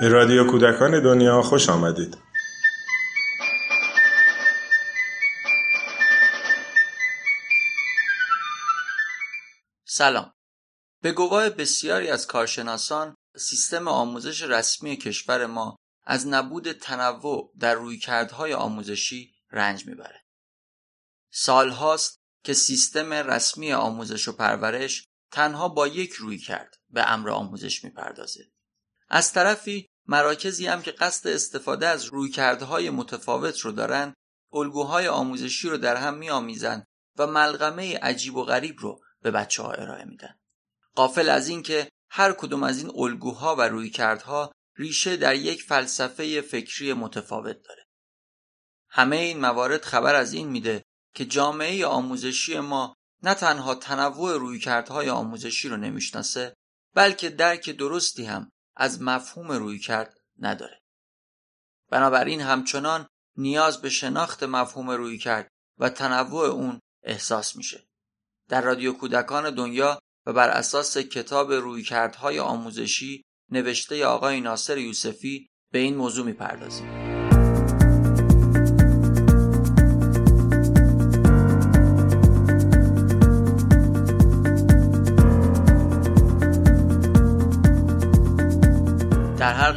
به رادیو کودکان دنیا خوش آمدید. سلام. به گواه بسیاری از کارشناسان سیستم آموزش رسمی کشور ما از نبود تنوع در رویکردهای آموزشی رنج می‌بره. سالهاست که سیستم رسمی آموزش و پرورش تنها با یک روی کرد به امر آموزش می‌پردازه. از طرفی مراکزی هم که قصد استفاده از رویکردهای متفاوت رو دارن الگوهای آموزشی رو در هم میآمیزند و ملغمه عجیب و غریب رو به بچه ها ارائه میدن. قافل از اینکه هر کدوم از این الگوها و رویکردها ریشه در یک فلسفه فکری متفاوت داره. همه این موارد خبر از این میده که جامعه آموزشی ما نه تنها تنوع رویکردهای آموزشی رو نمی‌شناسه بلکه درک درستی هم از مفهوم رویکرد نداره. بنابراین همچنان نیاز به شناخت مفهوم رویکرد و تنوع اون احساس میشه. در رادیو کودکان دنیا و بر اساس کتاب رویکردهای آموزشی نوشته آقای ناصر یوسفی به این موضوع می‌پردازیم.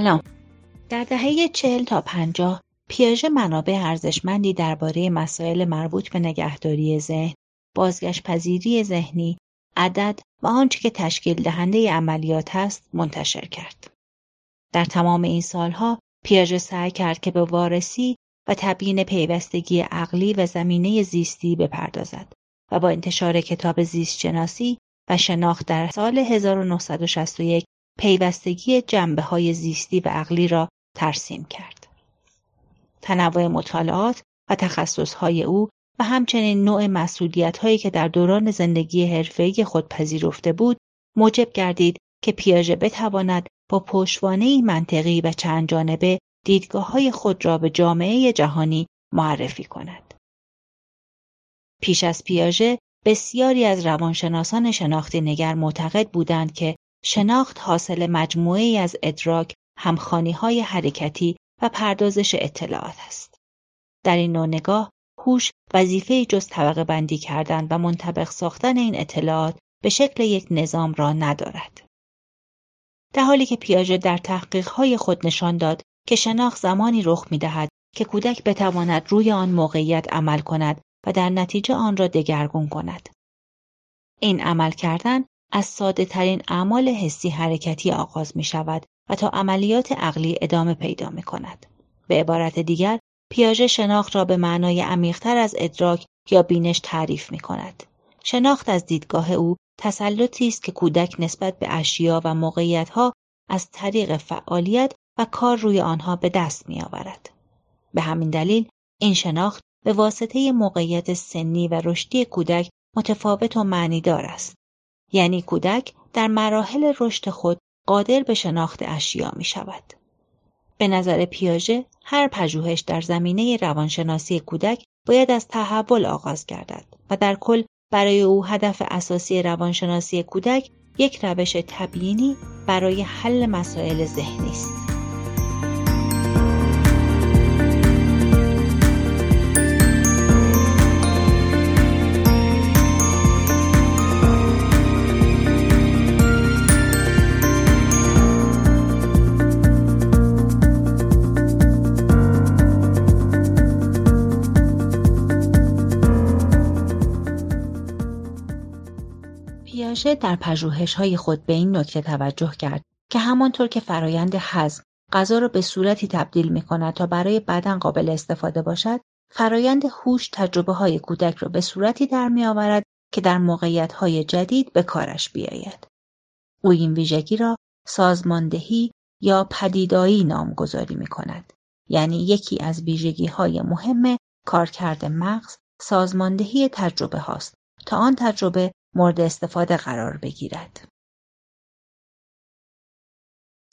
سلام. در دهه چهل تا پنجاه پیاژه منابع ارزشمندی درباره مسائل مربوط به نگهداری ذهن بازگشت پذیری ذهنی عدد و آنچه که تشکیل دهنده عملیات است منتشر کرد. در تمام این سالها پیاژه سعی کرد که به وارسی و تبیین پیوستگی عقلی و زمینه زیستی بپردازد و با انتشار کتاب زیست شناسی و شناخت در سال 1961 پیوستگی جنبه های زیستی و عقلی را ترسیم کرد. تنوع مطالعات و تخصص های او و همچنین نوع مسئولیت هایی که در دوران زندگی حرفه‌ای خود پذیرفته بود موجب گردید که پیاژه بتواند با پشتوانه منطقی و چند جانبه دیدگاه های خود را به جامعه جهانی معرفی کند. پیش از پیاژه بسیاری از روانشناسان شناختی نگر معتقد بودند که شناخت حاصل مجموعه از ادراک، های حرکتی و پردازش اطلاعات است. در این نوع نگاه، هوش وظیفه جز طبقه بندی کردن و منطبق ساختن این اطلاعات به شکل یک نظام را ندارد. در حالی که پیاژه در تحقیقهای خود نشان داد که شناخت زمانی رخ می دهد که کودک بتواند روی آن موقعیت عمل کند و در نتیجه آن را دگرگون کند. این عمل کردن از ساده ترین اعمال حسی حرکتی آغاز می شود و تا عملیات عقلی ادامه پیدا می کند. به عبارت دیگر پیاژه شناخت را به معنای عمیقتر از ادراک یا بینش تعریف می کند. شناخت از دیدگاه او تسلطی است که کودک نسبت به اشیا و موقعیتها از طریق فعالیت و کار روی آنها به دست می آورد. به همین دلیل این شناخت به واسطه موقعیت سنی و رشدی کودک متفاوت و معنیدار است. یعنی کودک در مراحل رشد خود قادر به شناخت اشیا می شود. به نظر پیاژه هر پژوهش در زمینه روانشناسی کودک باید از تحول آغاز گردد و در کل برای او هدف اساسی روانشناسی کودک یک روش تبیینی برای حل مسائل ذهنی است. در پژوهش‌های خود به این نکته توجه کرد که همانطور که فرایند هضم غذا را به صورتی تبدیل می کند تا برای بدن قابل استفاده باشد فرایند هوش تجربه کودک را به صورتی در آورد که در موقعیت های جدید به کارش بیاید. او این ویژگی را سازماندهی یا پدیدایی نامگذاری می کند. یعنی یکی از ویژگی های مهم کارکرد مغز سازماندهی تجربه هاست تا آن تجربه مورد استفاده قرار بگیرد.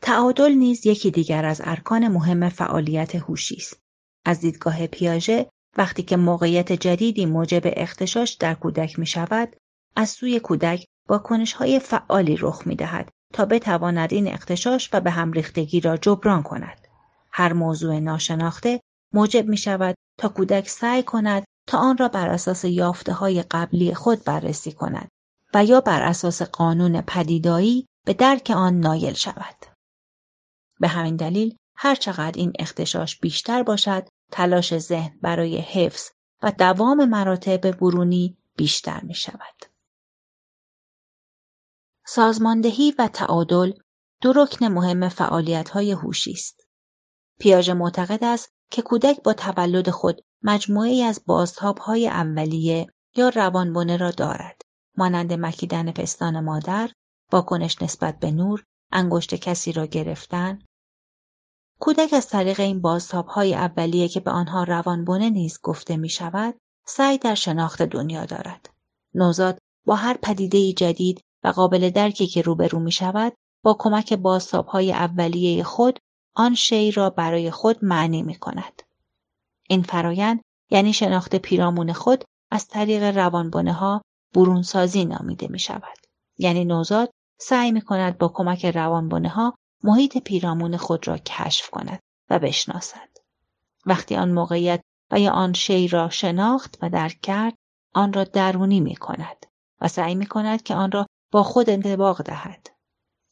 تعادل نیز یکی دیگر از ارکان مهم فعالیت هوشی است. از دیدگاه پیاژه وقتی که موقعیت جدیدی موجب اختشاش در کودک می شود، از سوی کودک واکنش های فعالی رخ می دهد تا بتواند این اختشاش و به هم ریختگی را جبران کند. هر موضوع ناشناخته موجب می شود تا کودک سعی کند تا آن را بر اساس یافته های قبلی خود بررسی کند و یا بر اساس قانون پدیدایی به درک آن نایل شود. به همین دلیل هر چقدر این اختشاش بیشتر باشد تلاش ذهن برای حفظ و دوام مراتب برونی بیشتر می شود. سازماندهی و تعادل دو رکن مهم فعالیت های هوشی است. پیاژه معتقد است که کودک با تولد خود مجموعه از بازتاب های اولیه یا روانبنه را دارد. مانند مکیدن پستان مادر واکنش نسبت به نور انگشت کسی را گرفتن. کودک از طریق این بازتاب های اولیه که به آنها روانبنه نیز گفته می شود سعی در شناخت دنیا دارد. نوزاد با هر پدیده جدید و قابل درکی که روبرو می شود با کمک بازتاب های اولیه خود آن شی را برای خود معنی می کند. این فرایند یعنی شناخت پیرامون خود از طریق روانبانه ها برونسازی نامیده می شود. یعنی نوزاد سعی می کند با کمک روانبانه ها محیط پیرامون خود را کشف کند و بشناسد. وقتی آن موقعیت و یا آن شی را شناخت و درک کرد آن را درونی می کند و سعی می کند که آن را با خود انتباق دهد.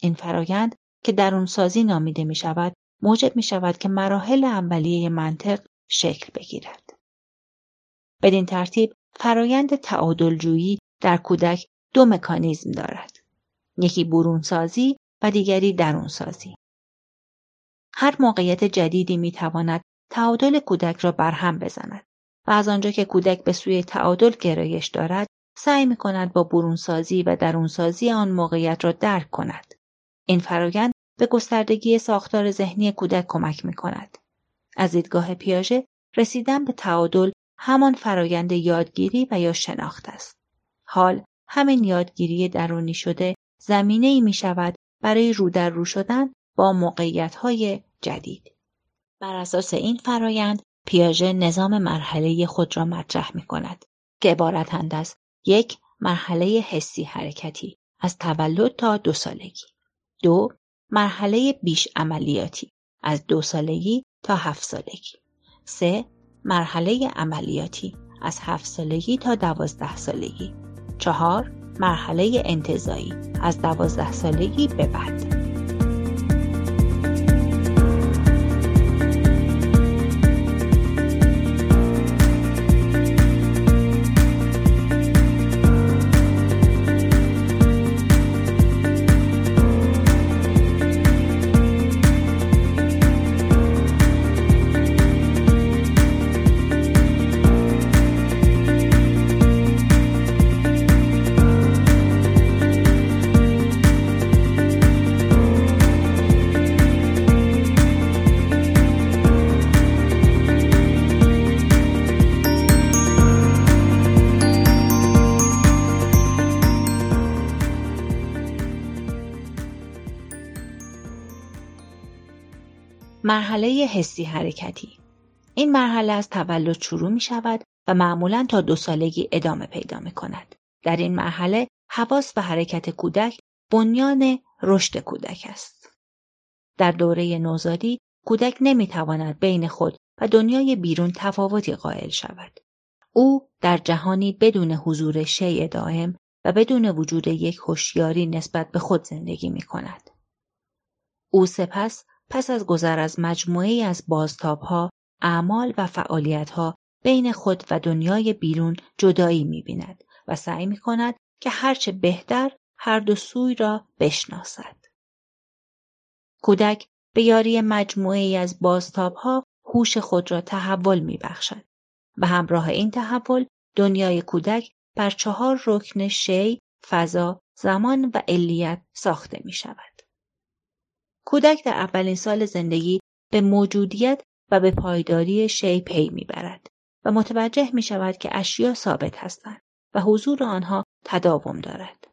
این فرایند که درونسازی نامیده می شود موجب می شود که مراحل اولیه منطق شکل بگیرد. بدین ترتیب فرایند تعادلجویی در کودک دو مکانیزم دارد. یکی برونسازی و دیگری درونسازی. هر موقعیت جدیدی می تواند تعادل کودک را برهم بزند و از آنجا که کودک به سوی تعادل گرایش دارد سعی می کند با برونسازی و درونسازی آن موقعیت را درک کند. این فرایند به گستردگی ساختار ذهنی کودک کمک می کند. از دیدگاه پیاژه رسیدن به تعادل همان فرایند یادگیری و یا شناخت است. حال همین یادگیری درونی شده زمینه ای می شود برای رو در رو شدن با موقعیت های جدید. بر اساس این فرایند پیاژه نظام مرحله خود را مطرح می کند که عبارتند از یک مرحله حسی حرکتی از تولد تا دو سالگی دو مرحله بیش عملیاتی از دو سالگی تا هفت سالگی. سه مرحله عملیاتی از هفت سالگی تا دوازده سالگی. چهار مرحله انتظایی از دوازده سالگی به بعد. مرحله حسی حرکتی این مرحله از تولد شروع می شود و معمولا تا دو سالگی ادامه پیدا می کند. در این مرحله حواس و حرکت کودک بنیان رشد کودک است. در دوره نوزادی کودک نمی تواند بین خود و دنیای بیرون تفاوتی قائل شود. او در جهانی بدون حضور شیء دائم و بدون وجود یک هوشیاری نسبت به خود زندگی می کند. او سپس پس از گذر از مجموعه از بازتابها، اعمال و فعالیتها بین خود و دنیای بیرون جدایی می‌بیند و سعی می کند که هرچه بهتر هر دو سوی را بشناسد. کودک به یاری مجموعه ای از بازتابها هوش خود را تحول می بخشد و همراه این تحول دنیای کودک بر چهار رکن شی، فضا، زمان و علیت ساخته می شود. کودک در اولین سال زندگی به موجودیت و به پایداری شی پی می‌برد و متوجه می شود که اشیا ثابت هستند و حضور آنها تداوم دارد.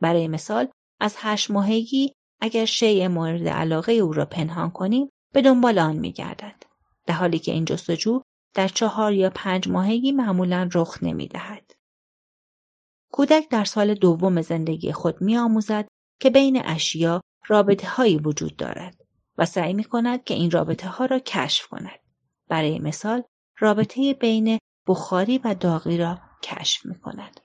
برای مثال از هشت ماهگی اگر شیء مورد علاقه او را پنهان کنیم به دنبال آن میگردد در حالی که این جستجو در چهار یا پنج ماهگی معمولا رخ نمی دهد. کودک در سال دوم زندگی خود می آموزد که بین اشیا رابطه هایی وجود دارد و سعی می کند که این رابطه ها را کشف کند. برای مثال رابطه بین بخاری و داغی را کشف می کند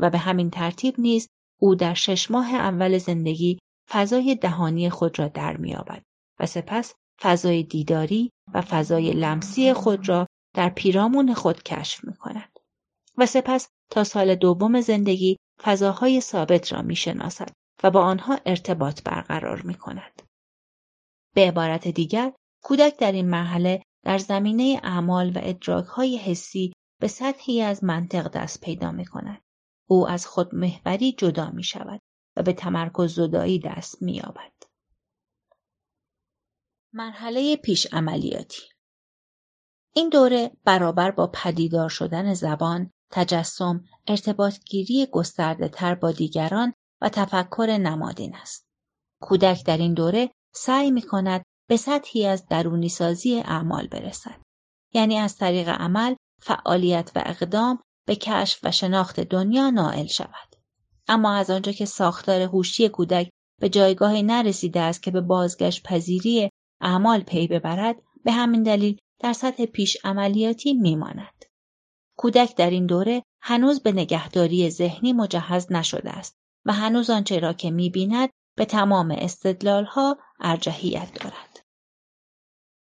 و به همین ترتیب نیز او در شش ماه اول زندگی فضای دهانی خود را در میابد و سپس فضای دیداری و فضای لمسی خود را در پیرامون خود کشف می کند. و سپس تا سال دوم زندگی فضاهای ثابت را می شناسد و با آنها ارتباط برقرار می کند. به عبارت دیگر کودک در این مرحله در زمینه اعمال و ادراکهای حسی به سطحی از منطق دست پیدا می کند. او از خود محوری جدا می شود و به تمرکز زدایی دست می یابد. مرحله پیش عملیاتی این دوره برابر با پدیدار شدن زبان، تجسم، ارتباطگیری گسترده تر با دیگران و تفکر نمادین است. کودک در این دوره سعی می کند به سطحی از درونی سازی اعمال برسد. یعنی از طریق عمل، فعالیت و اقدام به کشف و شناخت دنیا نائل شود. اما از آنجا که ساختار هوشی کودک به جایگاهی نرسیده است که به بازگشت پذیری اعمال پی ببرد به همین دلیل در سطح پیش عملیاتی میماند. کودک در این دوره هنوز به نگهداری ذهنی مجهز نشده است و هنوز آنچه را که می‌بیند به تمام استدلالها ارجحیت دارد.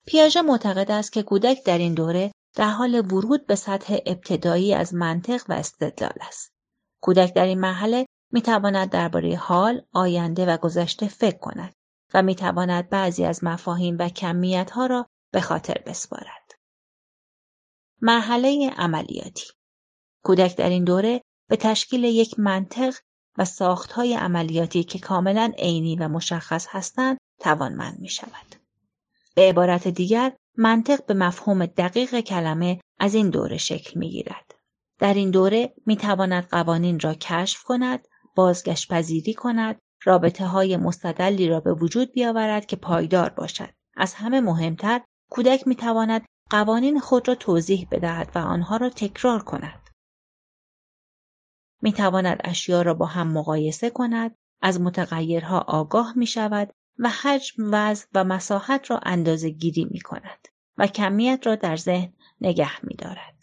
پیاژه معتقد است که کودک در این دوره در حال ورود به سطح ابتدایی از منطق و استدلال است. کودک در این مرحله می تواند درباره حال، آینده و گذشته فکر کند و می تواند بعضی از مفاهیم و کمیت ها را به خاطر بسپارد. مرحله عملیاتی کودک در این دوره به تشکیل یک منطق و ساختهای عملیاتی که کاملا عینی و مشخص هستند توانمند می شود. به عبارت دیگر منطق به مفهوم دقیق کلمه از این دوره شکل می گیرد. در این دوره می تواند قوانین را کشف کند، بازگشت پذیری کند، رابطه های مستدلی را به وجود بیاورد که پایدار باشد. از همه مهمتر کودک می تواند قوانین خود را توضیح بدهد و آنها را تکرار کند. می تواند اشیا را با هم مقایسه کند، از متغیرها آگاه می شود و حجم وزن و مساحت را اندازه گیری می کند و کمیت را در ذهن نگه می دارد.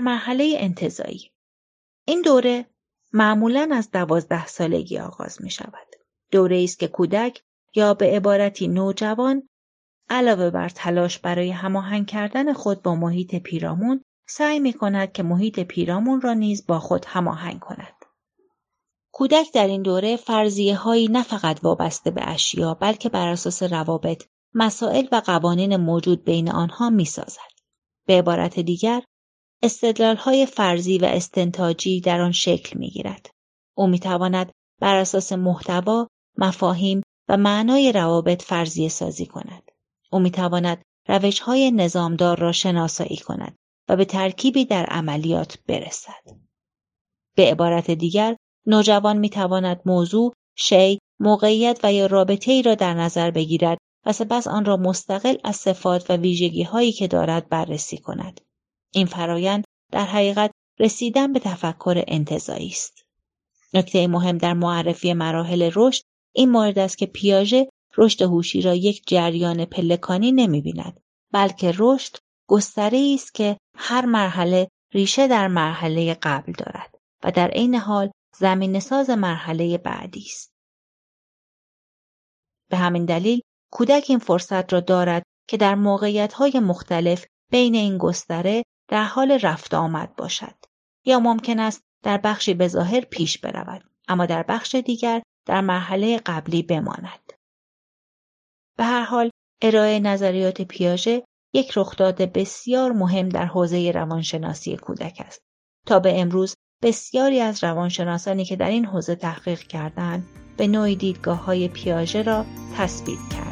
مرحله انتظایی این دوره معمولا از دوازده سالگی آغاز می شود. دوره است که کودک یا به عبارتی نوجوان علاوه بر تلاش برای هماهنگ کردن خود با محیط پیرامون سعی می کند که محیط پیرامون را نیز با خود هماهنگ کند. کودک در این دوره فرضیه هایی نه فقط وابسته به اشیا بلکه بر اساس روابط، مسائل و قوانین موجود بین آنها می سازد. به عبارت دیگر استدلال های فرضی و استنتاجی در آن شکل می گیرد. او می تواند بر اساس محتوا، مفاهیم و معنای روابط فرضیه سازی کند. او می تواند روش های نظامدار را شناسایی کند و به ترکیبی در عملیات برسد. به عبارت دیگر نوجوان می تواند موضوع، شی، موقعیت و یا رابطه ای را در نظر بگیرد و سپس آن را مستقل از صفات و ویژگی هایی که دارد بررسی کند. این فرایند در حقیقت رسیدن به تفکر انتظایی است. نکته مهم در معرفی مراحل رشد این مورد است که پیاژه رشد هوشی را یک جریان پلکانی نمی‌بیند بلکه رشد گستره است که هر مرحله ریشه در مرحله قبل دارد و در عین حال زمین ساز مرحله بعدی است. به همین دلیل کودک این فرصت را دارد که در موقعیت های مختلف بین این گستره در حال رفت آمد باشد یا ممکن است در بخشی به ظاهر پیش برود اما در بخش دیگر در مرحله قبلی بماند. به هر حال ارائه نظریات پیاژه یک رخداد بسیار مهم در حوزه روانشناسی کودک است تا به امروز بسیاری از روانشناسانی که در این حوزه تحقیق کردند به نوعی دیدگاه های پیاژه را تثبیت کردند.